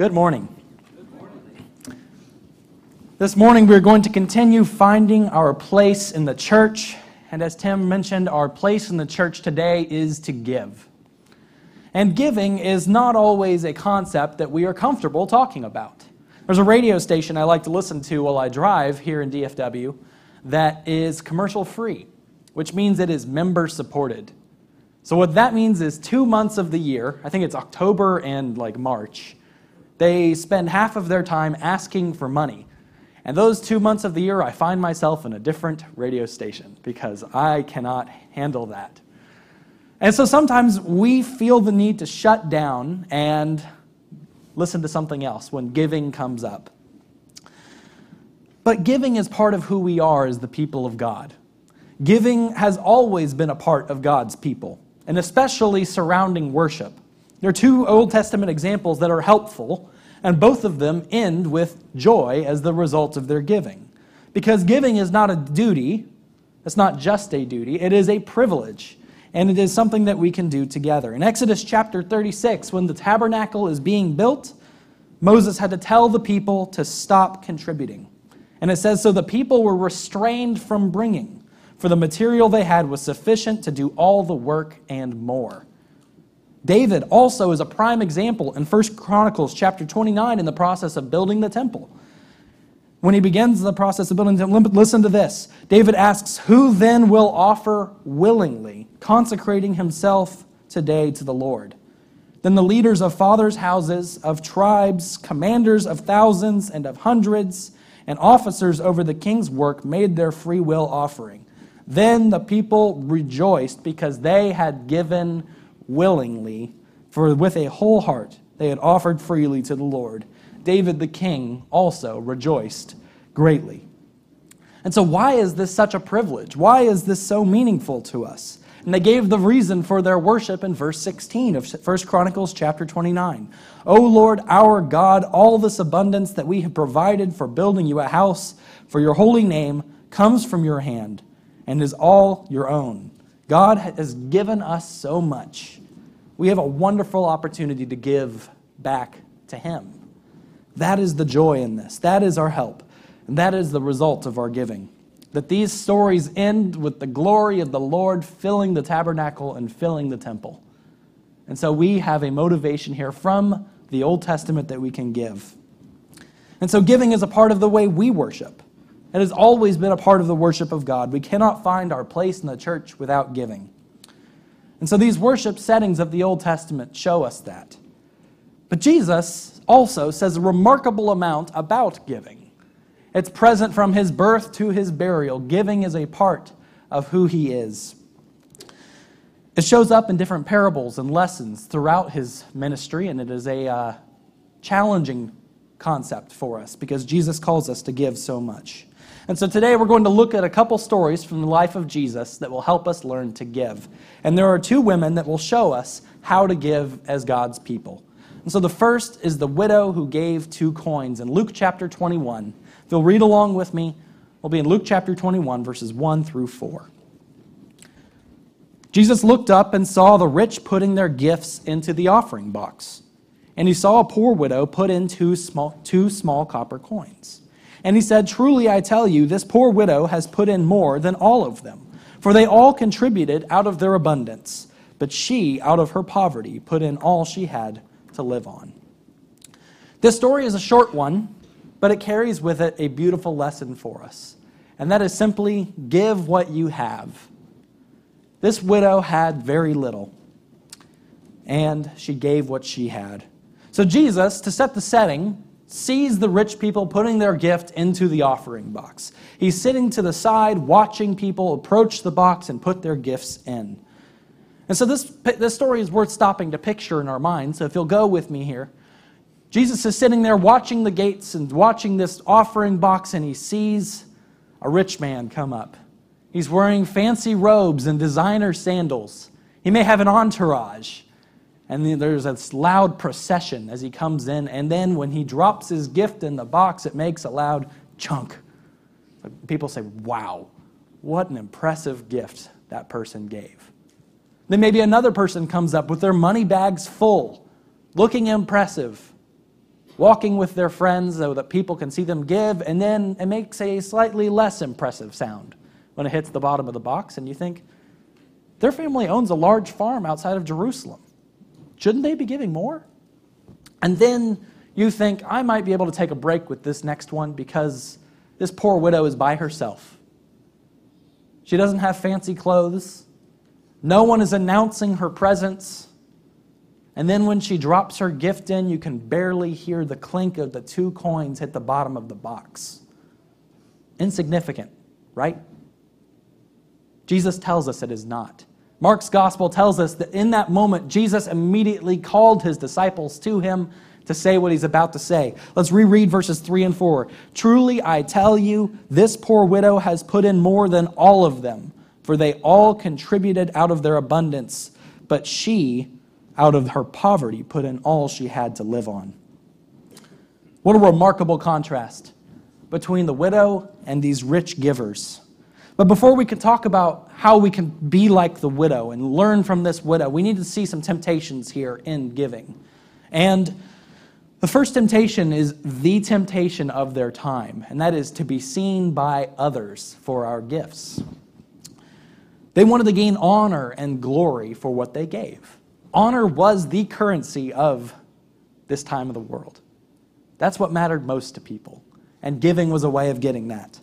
Good morning. This morning, we're going to continue finding our place in the church. And as Tim mentioned, our place in the church today is to give. And giving is not always a concept that we are comfortable talking about. There's a radio station I like to listen to while I drive here in DFW that is commercial free, which means it is member supported. So, what that means is two months of the year, I think it's October and like March, they spend half of their time asking for money. And those two months of the year, I find myself in a different radio station because I cannot handle that. And so sometimes we feel the need to shut down and listen to something else when giving comes up. But giving is part of who we are as the people of God. Giving has always been a part of God's people, and especially surrounding worship. There are two Old Testament examples that are helpful, and both of them end with joy as the result of their giving. Because giving is not a duty, it's not just a duty, it is a privilege, and it is something that we can do together. In Exodus chapter 36, when the tabernacle is being built, Moses had to tell the people to stop contributing. And it says, So the people were restrained from bringing, for the material they had was sufficient to do all the work and more. David also is a prime example in 1 Chronicles chapter 29 in the process of building the temple. When he begins the process of building the temple, listen to this. David asks, Who then will offer willingly, consecrating himself today to the Lord? Then the leaders of fathers' houses, of tribes, commanders of thousands and of hundreds, and officers over the king's work made their free will offering. Then the people rejoiced because they had given willingly, for with a whole heart they had offered freely to the Lord. David the king also rejoiced greatly. And so, why is this such a privilege? Why is this so meaningful to us? And they gave the reason for their worship in verse 16 of 1 Chronicles chapter 29. O Lord our God, all this abundance that we have provided for building you a house for your holy name comes from your hand and is all your own. God has given us so much we have a wonderful opportunity to give back to Him. That is the joy in this. That is our help. And that is the result of our giving. That these stories end with the glory of the Lord filling the tabernacle and filling the temple. And so we have a motivation here from the Old Testament that we can give. And so giving is a part of the way we worship. It has always been a part of the worship of God. We cannot find our place in the church without giving. And so these worship settings of the Old Testament show us that. But Jesus also says a remarkable amount about giving. It's present from his birth to his burial. Giving is a part of who he is. It shows up in different parables and lessons throughout his ministry, and it is a uh, challenging concept for us because Jesus calls us to give so much. And so today we're going to look at a couple stories from the life of Jesus that will help us learn to give. And there are two women that will show us how to give as God's people. And so the first is the widow who gave two coins in Luke chapter 21. If you'll read along with me, we'll be in Luke chapter 21, verses 1 through 4. Jesus looked up and saw the rich putting their gifts into the offering box. And he saw a poor widow put in two small, two small copper coins. And he said, Truly I tell you, this poor widow has put in more than all of them, for they all contributed out of their abundance, but she, out of her poverty, put in all she had to live on. This story is a short one, but it carries with it a beautiful lesson for us. And that is simply give what you have. This widow had very little, and she gave what she had. So, Jesus, to set the setting, sees the rich people putting their gift into the offering box. He's sitting to the side, watching people approach the box and put their gifts in. And so this, this story is worth stopping to picture in our minds. So if you'll go with me here, Jesus is sitting there watching the gates and watching this offering box, and he sees a rich man come up. He's wearing fancy robes and designer sandals. He may have an entourage and there's this loud procession as he comes in. And then when he drops his gift in the box, it makes a loud chunk. People say, Wow, what an impressive gift that person gave. Then maybe another person comes up with their money bags full, looking impressive. walking with their friends so that people can see them give, and then it makes a slightly less impressive sound when it hits the bottom of the box, and you think, their family owns a large farm outside of Jerusalem. Shouldn't they be giving more? And then you think, I might be able to take a break with this next one because this poor widow is by herself. She doesn't have fancy clothes. No one is announcing her presence. And then when she drops her gift in, you can barely hear the clink of the two coins hit the bottom of the box. Insignificant, right? Jesus tells us it is not. Mark's gospel tells us that in that moment, Jesus immediately called his disciples to him to say what he's about to say. Let's reread verses 3 and 4. Truly, I tell you, this poor widow has put in more than all of them, for they all contributed out of their abundance, but she, out of her poverty, put in all she had to live on. What a remarkable contrast between the widow and these rich givers. But before we can talk about how we can be like the widow and learn from this widow, we need to see some temptations here in giving. And the first temptation is the temptation of their time, and that is to be seen by others for our gifts. They wanted to gain honor and glory for what they gave. Honor was the currency of this time of the world. That's what mattered most to people, and giving was a way of getting that.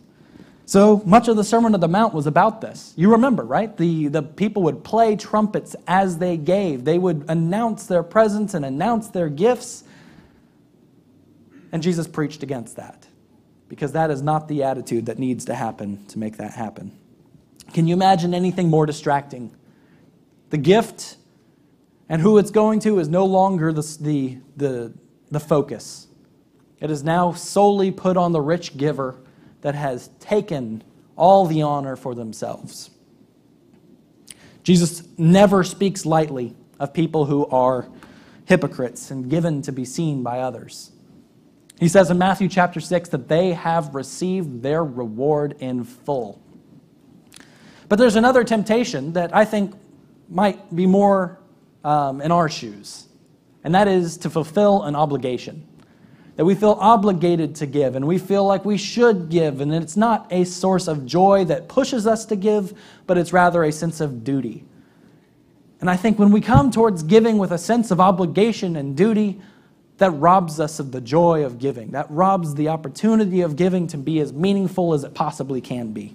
So much of the Sermon on the Mount was about this. You remember, right? The, the people would play trumpets as they gave, they would announce their presence and announce their gifts. And Jesus preached against that because that is not the attitude that needs to happen to make that happen. Can you imagine anything more distracting? The gift and who it's going to is no longer the, the, the, the focus. It is now solely put on the rich giver that has taken all the honor for themselves. Jesus never speaks lightly of people who are hypocrites and given to be seen by others. He says in Matthew chapter 6 that they have received their reward in full. But there's another temptation that I think might be more um, in our shoes, and that is to fulfill an obligation that we feel obligated to give and we feel like we should give, and it's not a source of joy that pushes us to give, but it's rather a sense of duty. And I think when we come towards giving with a sense of obligation and duty, that robs us of the joy of giving. That robs the opportunity of giving to be as meaningful as it possibly can be.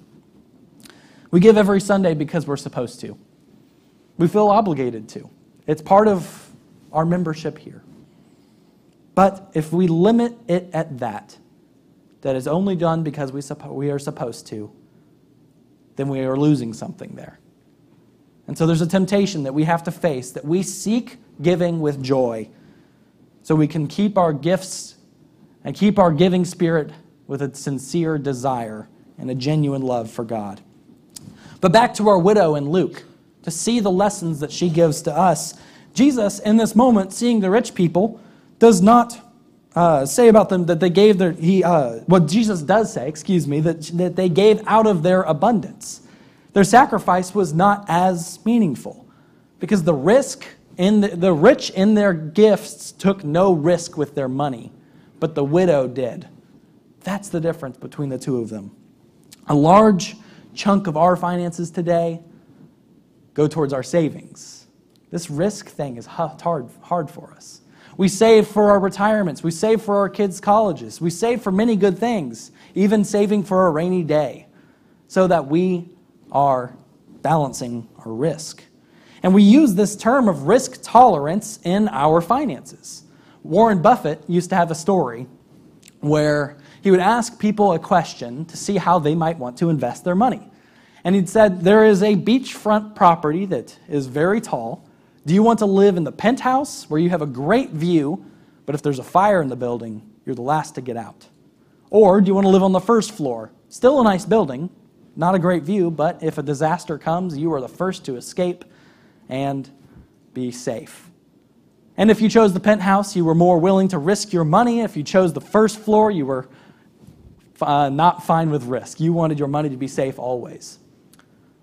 We give every Sunday because we're supposed to. We feel obligated to. It's part of our membership here. But if we limit it at that, that is only done because we, we are supposed to, then we are losing something there. And so there's a temptation that we have to face that we seek giving with joy so we can keep our gifts and keep our giving spirit with a sincere desire and a genuine love for God. But back to our widow in Luke, to see the lessons that she gives to us. Jesus, in this moment, seeing the rich people, does not uh, say about them that they gave their, he, uh, what Jesus does say, excuse me, that, that they gave out of their abundance. Their sacrifice was not as meaningful because the risk in the, the rich in their gifts took no risk with their money, but the widow did. That's the difference between the two of them. A large chunk of our finances today go towards our savings. This risk thing is hard, hard for us. We save for our retirements. We save for our kids' colleges. We save for many good things, even saving for a rainy day, so that we are balancing our risk. And we use this term of risk tolerance in our finances. Warren Buffett used to have a story where he would ask people a question to see how they might want to invest their money. And he'd said, There is a beachfront property that is very tall do you want to live in the penthouse where you have a great view, but if there's a fire in the building, you're the last to get out? Or do you want to live on the first floor? Still a nice building, not a great view, but if a disaster comes, you are the first to escape and be safe. And if you chose the penthouse, you were more willing to risk your money. If you chose the first floor, you were uh, not fine with risk. You wanted your money to be safe always.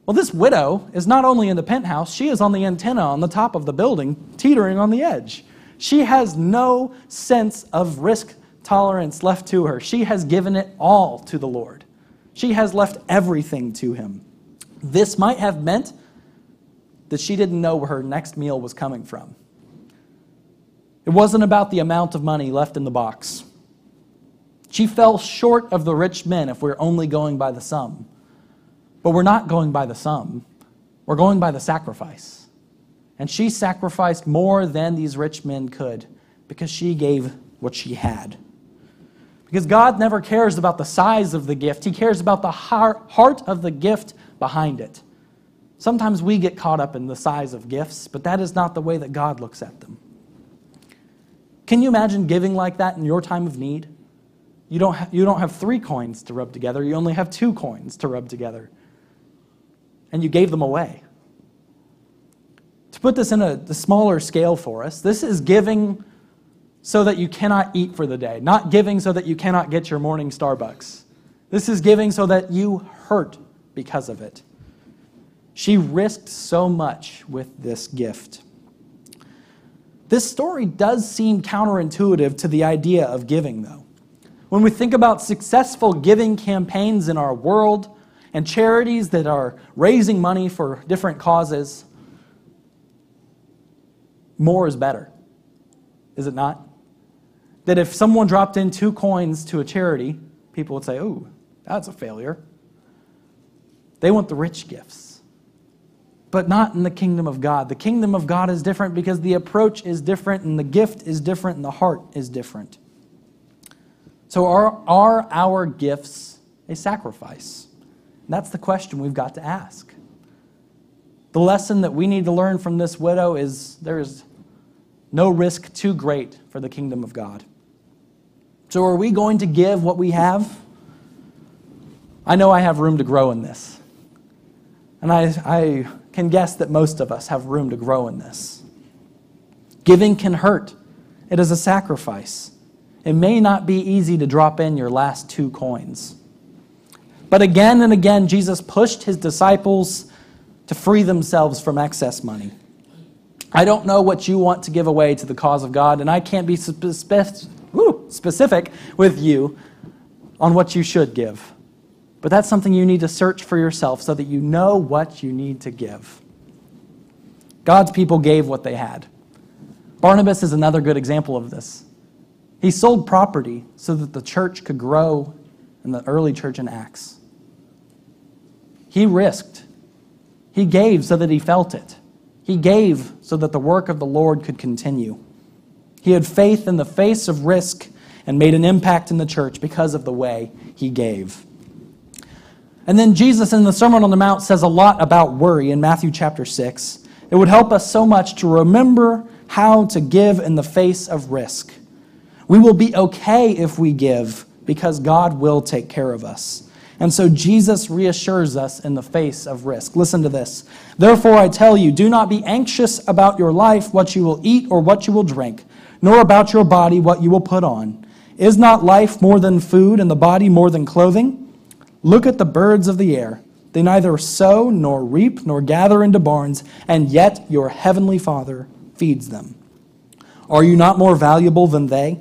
Well, this widow is not only in the penthouse, she is on the antenna on the top of the building, teetering on the edge. She has no sense of risk tolerance left to her. She has given it all to the Lord. She has left everything to Him. This might have meant that she didn't know where her next meal was coming from. It wasn't about the amount of money left in the box. She fell short of the rich men if we're only going by the sum. But we're not going by the sum, we're going by the sacrifice. And she sacrificed more than these rich men could because she gave what she had. Because God never cares about the size of the gift, He cares about the heart of the gift behind it. Sometimes we get caught up in the size of gifts, but that is not the way that God looks at them. Can you imagine giving like that in your time of need? You don't, ha- you don't have three coins to rub together, you only have two coins to rub together. And you gave them away. To put this in a, smaller scale for us, this is giving so that you cannot eat for the day, not giving so that you cannot get your morning Starbucks. This is giving so that you hurt because of it. She risked so much with this gift. This story does seem counterintuitive to the idea of giving, though. When we think about successful giving campaigns in our world and charities that are raising money for different causes, more is better. Is it not? that if someone dropped in two coins to a charity, people would say, oh, that's a failure. They want the rich gifts, but not in the kingdom of God. The kingdom of God is different because the approach is different, and the gift is different, and the heart is different. So, are, are our gifts a sacrifice? That's the question we've got to ask. The lesson that we need to learn from this widow is there is no risk too great for the kingdom of God. So, are we going to give what we have? I know I have room to grow in this. And I, I can guess that most of us have room to grow in this. Giving can hurt, it is a sacrifice. It may not be easy to drop in your last two coins. But again and again, Jesus pushed his disciples to free themselves from excess money. I don't know what you want to give away to the cause of God, and I can't be specific with you on what you should give. But that's something you need to search for yourself so that you know what you need to give. God's people gave what they had. Barnabas is another good example of this. He sold property so that the church could grow in the early church in Acts. He risked. He gave so that he felt it. He gave so that the work of the Lord could continue. He had faith in the face of risk and made an impact in the church because of the way he gave. And then Jesus in the Sermon on the Mount says a lot about worry in Matthew chapter 6. It would help us so much to remember how to give in the face of risk. We will be okay if we give because God will take care of us. And so Jesus reassures us in the face of risk. Listen to this. Therefore, I tell you, do not be anxious about your life, what you will eat or what you will drink, nor about your body, what you will put on. Is not life more than food, and the body more than clothing? Look at the birds of the air. They neither sow, nor reap, nor gather into barns, and yet your heavenly Father feeds them. Are you not more valuable than they?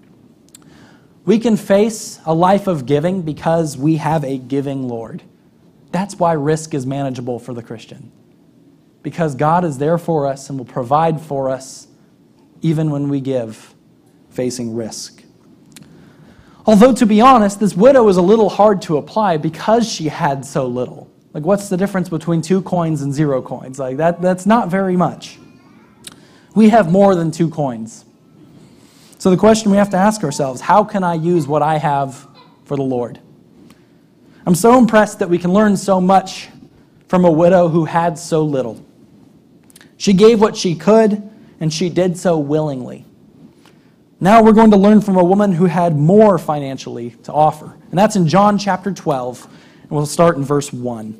We can face a life of giving because we have a giving Lord. That's why risk is manageable for the Christian. Because God is there for us and will provide for us even when we give facing risk. Although, to be honest, this widow is a little hard to apply because she had so little. Like, what's the difference between two coins and zero coins? Like, that, that's not very much. We have more than two coins. So, the question we have to ask ourselves how can I use what I have for the Lord? I'm so impressed that we can learn so much from a widow who had so little. She gave what she could, and she did so willingly. Now we're going to learn from a woman who had more financially to offer. And that's in John chapter 12, and we'll start in verse 1.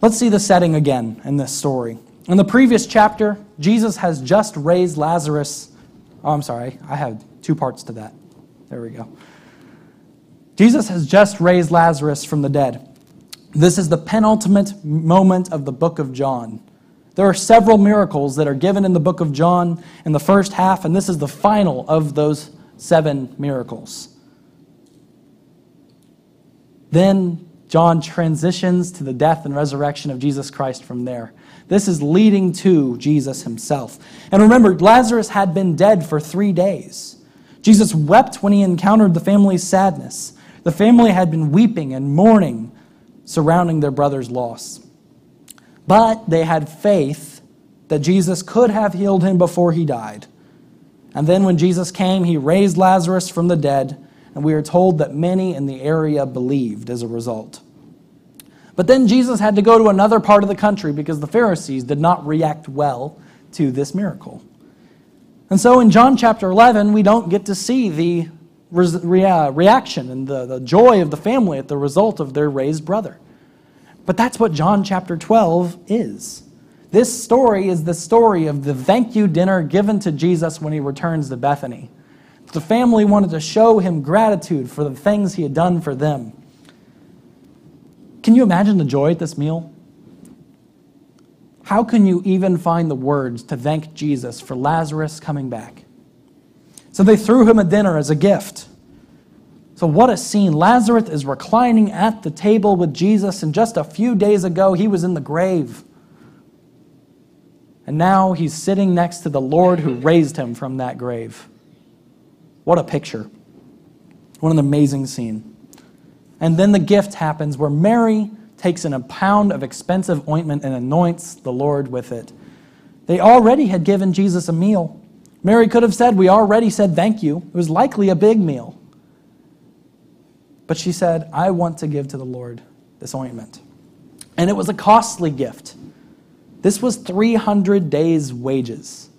Let's see the setting again in this story. In the previous chapter, Jesus has just raised Lazarus. Oh, I'm sorry, I have two parts to that. There we go. Jesus has just raised Lazarus from the dead. This is the penultimate moment of the book of John. There are several miracles that are given in the book of John in the first half, and this is the final of those seven miracles. Then John transitions to the death and resurrection of Jesus Christ from there. This is leading to Jesus himself. And remember, Lazarus had been dead for three days. Jesus wept when he encountered the family's sadness. The family had been weeping and mourning surrounding their brother's loss. But they had faith that Jesus could have healed him before he died. And then when Jesus came, he raised Lazarus from the dead, and we are told that many in the area believed as a result. But then Jesus had to go to another part of the country because the Pharisees did not react well to this miracle. And so in John chapter 11, we don't get to see the re- uh, reaction and the joy of the family at the result of their raised brother. But that's what John chapter 12 is. This story is the story of the thank you dinner given to Jesus when he returns to Bethany. The family wanted to show him gratitude for the things he had done for them. Can you imagine the joy at this meal? How can you even find the words to thank Jesus for Lazarus coming back? So they threw him a dinner as a gift. So, what a scene. Lazarus is reclining at the table with Jesus, and just a few days ago, he was in the grave. And now he's sitting next to the Lord who raised him from that grave. What a picture. What an amazing scene. And then the gift happens where Mary takes in a pound of expensive ointment and anoints the Lord with it. They already had given Jesus a meal. Mary could have said, We already said thank you. It was likely a big meal. But she said, I want to give to the Lord this ointment. And it was a costly gift. This was 300 days' wages.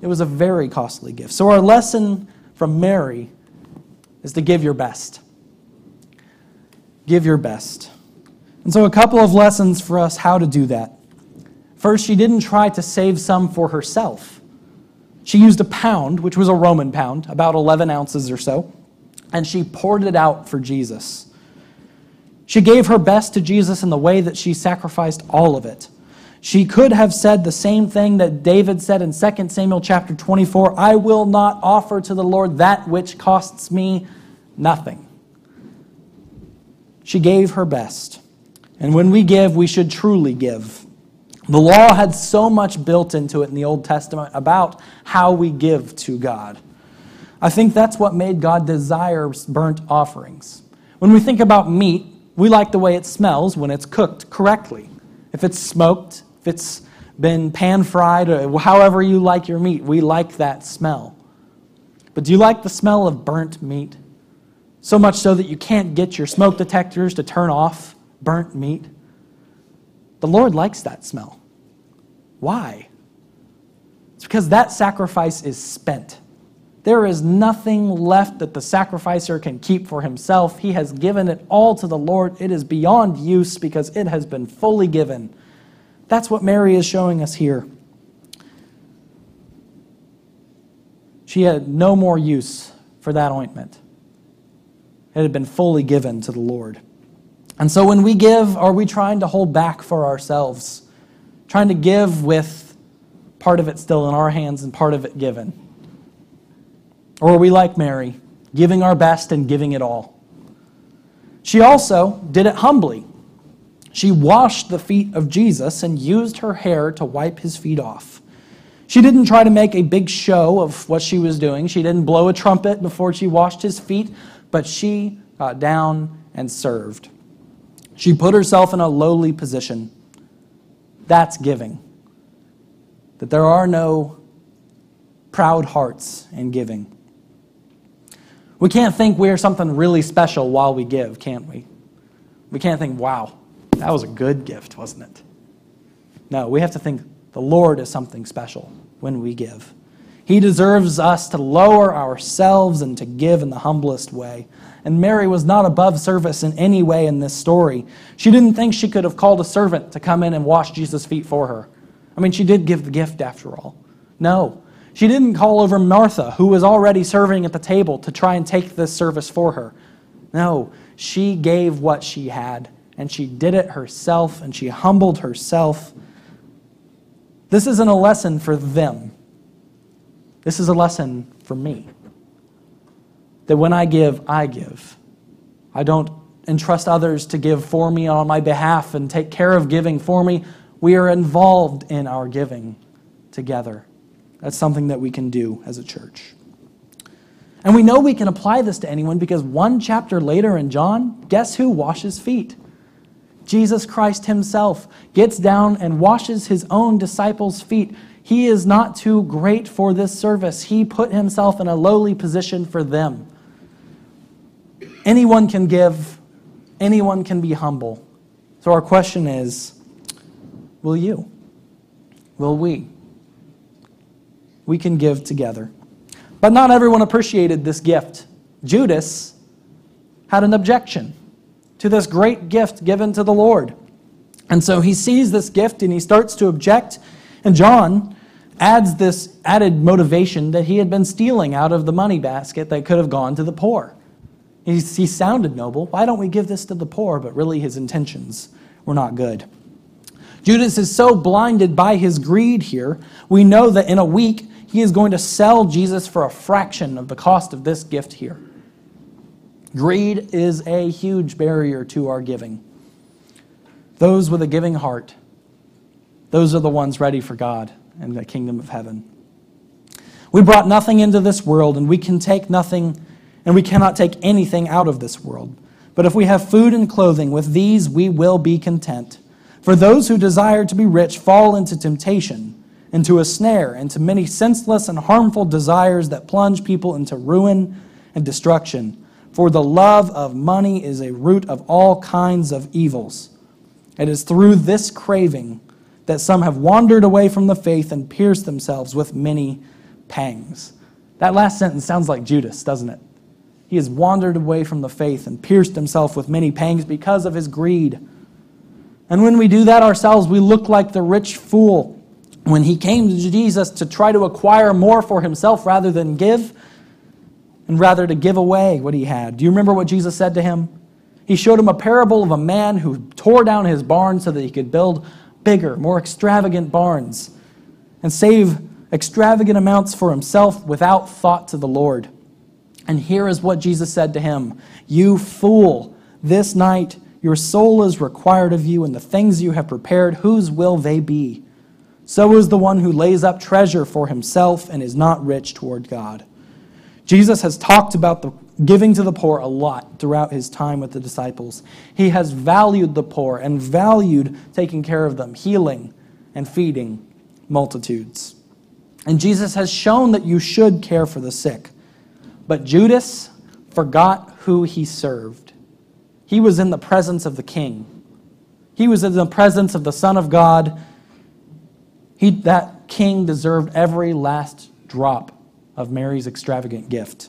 It was a very costly gift. So, our lesson from Mary is to give your best. Give your best. And so, a couple of lessons for us how to do that. First, she didn't try to save some for herself. She used a pound, which was a Roman pound, about 11 ounces or so, and she poured it out for Jesus. She gave her best to Jesus in the way that she sacrificed all of it. She could have said the same thing that David said in 2 Samuel chapter 24 I will not offer to the Lord that which costs me nothing. She gave her best. And when we give, we should truly give. The law had so much built into it in the Old Testament about how we give to God. I think that's what made God desire burnt offerings. When we think about meat, we like the way it smells when it's cooked correctly. If it's smoked, if it's been pan fried, or however you like your meat, we like that smell. But do you like the smell of burnt meat? So much so that you can't get your smoke detectors to turn off burnt meat? The Lord likes that smell. Why? It's because that sacrifice is spent. There is nothing left that the sacrificer can keep for himself. He has given it all to the Lord. It is beyond use because it has been fully given. That's what Mary is showing us here. She had no more use for that ointment. It had been fully given to the Lord. And so when we give, are we trying to hold back for ourselves? Trying to give with part of it still in our hands and part of it given? Or are we like Mary, giving our best and giving it all? She also did it humbly. She washed the feet of Jesus and used her hair to wipe his feet off. She didn't try to make a big show of what she was doing. She didn't blow a trumpet before she washed his feet, but she got down and served. She put herself in a lowly position. That's giving. That there are no proud hearts in giving. We can't think we're something really special while we give, can't we? We can't think, wow, that was a good gift, wasn't it? No, we have to think the Lord is something special when we give. He deserves us to lower ourselves and to give in the humblest way. And Mary was not above service in any way in this story. She didn't think she could have called a servant to come in and wash Jesus' feet for her. I mean, she did give the gift after all. No, she didn't call over Martha, who was already serving at the table, to try and take this service for her. No, she gave what she had, and she did it herself, and she humbled herself. This isn't a lesson for them. This is a lesson for me. That when I give, I give. I don't entrust others to give for me on my behalf and take care of giving for me. We are involved in our giving together. That's something that we can do as a church. And we know we can apply this to anyone because one chapter later in John, guess who washes feet? Jesus Christ himself gets down and washes his own disciples' feet. He is not too great for this service. He put himself in a lowly position for them. Anyone can give, anyone can be humble. So our question is will you? Will we? we can give together. But not everyone appreciated this gift. Judas had an objection to this great gift given to the Lord. And so he sees this gift and he starts to object. And John adds this added motivation that he had been stealing out of the money basket that could have gone to the poor. He, he sounded noble. Why don't we give this to the poor? But really, his intentions were not good. Judas is so blinded by his greed here, we know that in a week he is going to sell Jesus for a fraction of the cost of this gift here. Greed is a huge barrier to our giving. Those with a giving heart, those are the ones ready for God and the kingdom of heaven. We brought nothing into this world, and we can take nothing, and we cannot take anything out of this world. But if we have food and clothing, with these we will be content. For those who desire to be rich fall into temptation into a snare, into many senseless and harmful desires that plunge people into ruin and destruction. For the love of money is a root of all kinds of evils. It is through this craving that some have wandered away from the faith and pierced themselves with many pangs. That last sentence sounds like Judas, doesn't it? He has wandered away from the faith and pierced himself with many pangs because of his greed. And when we do that ourselves, we look like the rich fool when he came to Jesus to try to acquire more for himself rather than give, and rather to give away what he had. Do you remember what Jesus said to him? He showed him a parable of a man who tore down his barn so that he could build bigger, more extravagant barns and save extravagant amounts for himself without thought to the Lord. And here is what Jesus said to him You fool, this night your soul is required of you, and the things you have prepared, whose will they be? So is the one who lays up treasure for himself and is not rich toward God. Jesus has talked about the giving to the poor a lot throughout his time with the disciples. He has valued the poor and valued taking care of them, healing and feeding multitudes. And Jesus has shown that you should care for the sick. But Judas forgot who he served. He was in the presence of the king. He was in the presence of the Son of God. He, that king deserved every last drop of Mary's extravagant gift.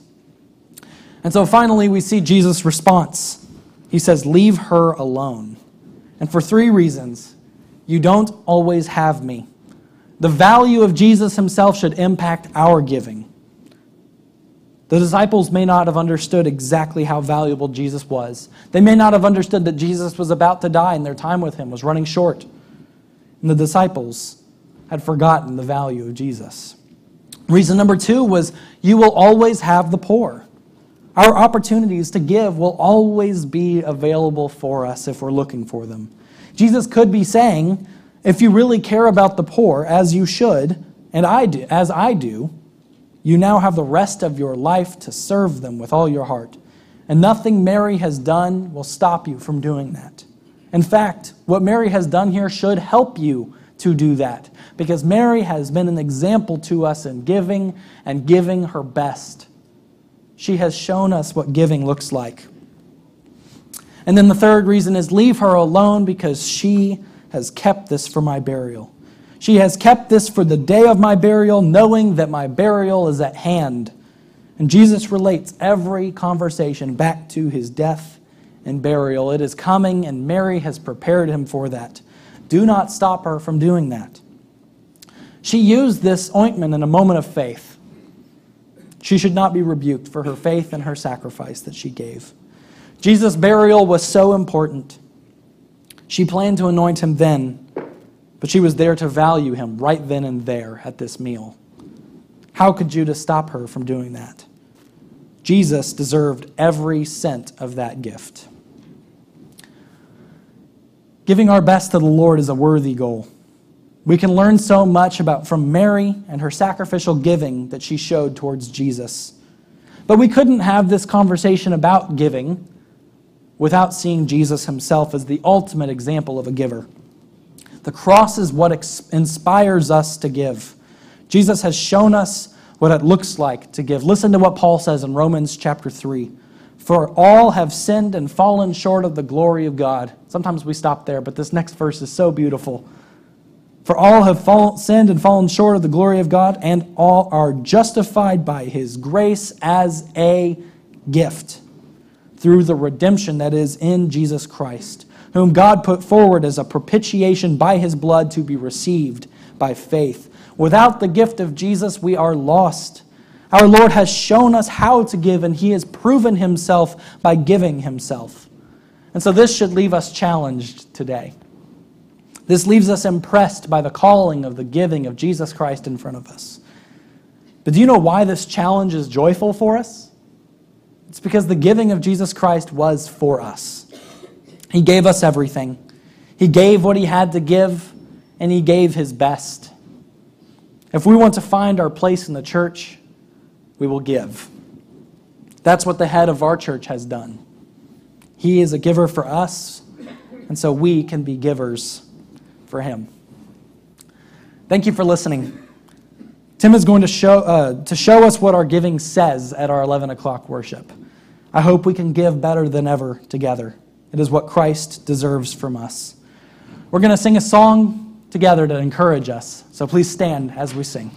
And so finally, we see Jesus' response. He says, Leave her alone. And for three reasons. You don't always have me. The value of Jesus himself should impact our giving. The disciples may not have understood exactly how valuable Jesus was. They may not have understood that Jesus was about to die and their time with him was running short. And the disciples had forgotten the value of Jesus. Reason number two was you will always have the poor. Our opportunities to give will always be available for us if we're looking for them. Jesus could be saying, if you really care about the poor, as you should, and I do, as I do, you now have the rest of your life to serve them with all your heart. And nothing Mary has done will stop you from doing that. In fact, what Mary has done here should help you to do that because Mary has been an example to us in giving and giving her best. She has shown us what giving looks like. And then the third reason is leave her alone because she has kept this for my burial. She has kept this for the day of my burial, knowing that my burial is at hand. And Jesus relates every conversation back to his death and burial. It is coming, and Mary has prepared him for that. Do not stop her from doing that. She used this ointment in a moment of faith. She should not be rebuked for her faith and her sacrifice that she gave. Jesus' burial was so important. She planned to anoint him then, but she was there to value him right then and there at this meal. How could Judas stop her from doing that? Jesus deserved every cent of that gift. Giving our best to the Lord is a worthy goal. We can learn so much about from Mary and her sacrificial giving that she showed towards Jesus. But we couldn't have this conversation about giving without seeing Jesus himself as the ultimate example of a giver. The cross is what inspires us to give. Jesus has shown us what it looks like to give. Listen to what Paul says in Romans chapter 3. For all have sinned and fallen short of the glory of God. Sometimes we stop there, but this next verse is so beautiful. For all have fall, sinned and fallen short of the glory of God, and all are justified by his grace as a gift through the redemption that is in Jesus Christ, whom God put forward as a propitiation by his blood to be received by faith. Without the gift of Jesus, we are lost. Our Lord has shown us how to give, and He has proven Himself by giving Himself. And so this should leave us challenged today. This leaves us impressed by the calling of the giving of Jesus Christ in front of us. But do you know why this challenge is joyful for us? It's because the giving of Jesus Christ was for us. He gave us everything, He gave what He had to give, and He gave His best. If we want to find our place in the church, we will give. That's what the head of our church has done. He is a giver for us, and so we can be givers for him. Thank you for listening. Tim is going to show, uh, to show us what our giving says at our 11 o'clock worship. I hope we can give better than ever together. It is what Christ deserves from us. We're going to sing a song together to encourage us, so please stand as we sing.